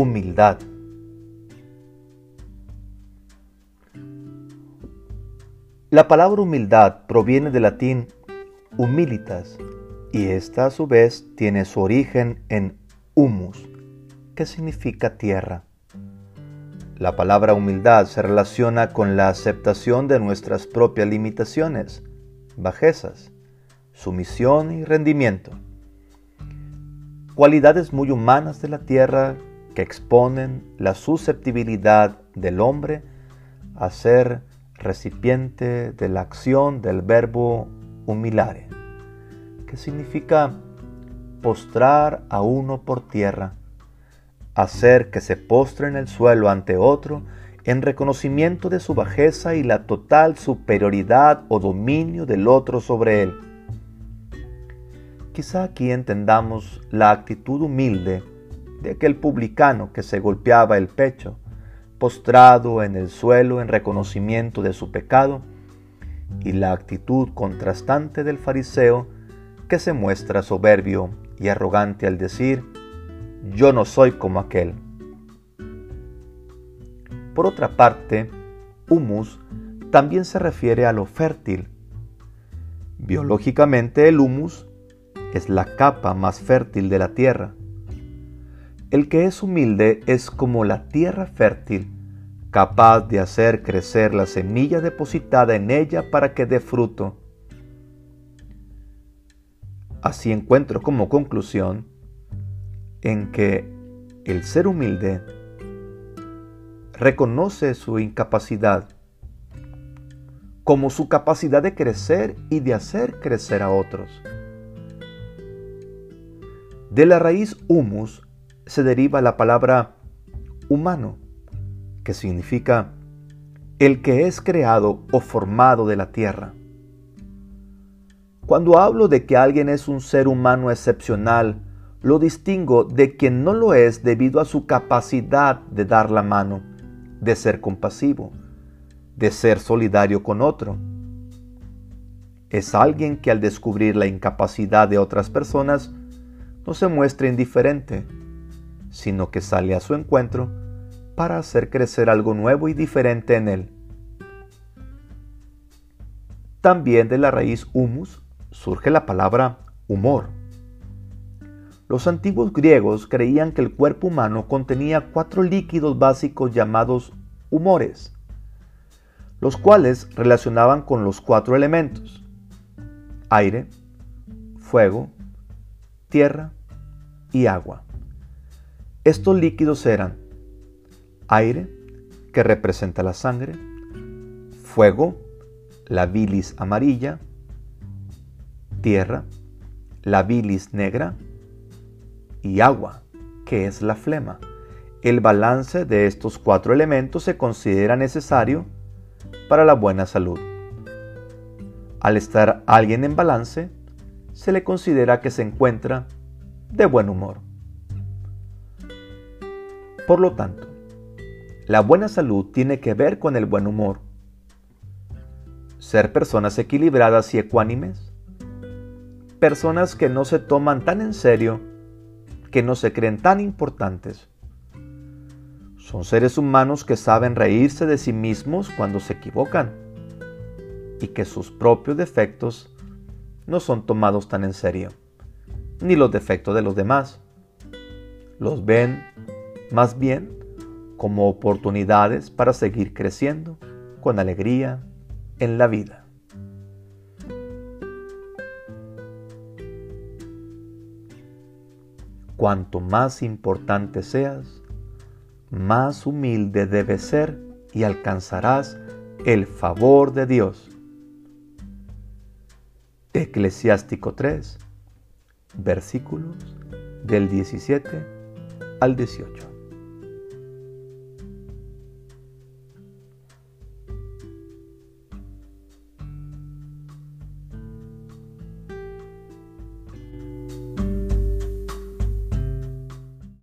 humildad. La palabra humildad proviene del latín humilitas y esta a su vez tiene su origen en humus, que significa tierra. La palabra humildad se relaciona con la aceptación de nuestras propias limitaciones, bajezas, sumisión y rendimiento. Cualidades muy humanas de la tierra exponen la susceptibilidad del hombre a ser recipiente de la acción del verbo humilare, que significa postrar a uno por tierra, hacer que se postre en el suelo ante otro en reconocimiento de su bajeza y la total superioridad o dominio del otro sobre él. Quizá aquí entendamos la actitud humilde de aquel publicano que se golpeaba el pecho, postrado en el suelo en reconocimiento de su pecado, y la actitud contrastante del fariseo que se muestra soberbio y arrogante al decir, yo no soy como aquel. Por otra parte, humus también se refiere a lo fértil. Biológicamente el humus es la capa más fértil de la tierra. El que es humilde es como la tierra fértil, capaz de hacer crecer la semilla depositada en ella para que dé fruto. Así encuentro como conclusión en que el ser humilde reconoce su incapacidad como su capacidad de crecer y de hacer crecer a otros. De la raíz humus se deriva la palabra humano, que significa el que es creado o formado de la tierra. Cuando hablo de que alguien es un ser humano excepcional, lo distingo de quien no lo es debido a su capacidad de dar la mano, de ser compasivo, de ser solidario con otro. Es alguien que al descubrir la incapacidad de otras personas no se muestra indiferente, sino que sale a su encuentro para hacer crecer algo nuevo y diferente en él. También de la raíz humus surge la palabra humor. Los antiguos griegos creían que el cuerpo humano contenía cuatro líquidos básicos llamados humores, los cuales relacionaban con los cuatro elementos, aire, fuego, tierra y agua. Estos líquidos eran aire, que representa la sangre, fuego, la bilis amarilla, tierra, la bilis negra y agua, que es la flema. El balance de estos cuatro elementos se considera necesario para la buena salud. Al estar alguien en balance, se le considera que se encuentra de buen humor. Por lo tanto, la buena salud tiene que ver con el buen humor. Ser personas equilibradas y ecuánimes. Personas que no se toman tan en serio, que no se creen tan importantes. Son seres humanos que saben reírse de sí mismos cuando se equivocan y que sus propios defectos no son tomados tan en serio, ni los defectos de los demás. Los ven más bien como oportunidades para seguir creciendo con alegría en la vida. Cuanto más importante seas, más humilde debes ser y alcanzarás el favor de Dios. Eclesiástico 3, versículos del 17 al 18.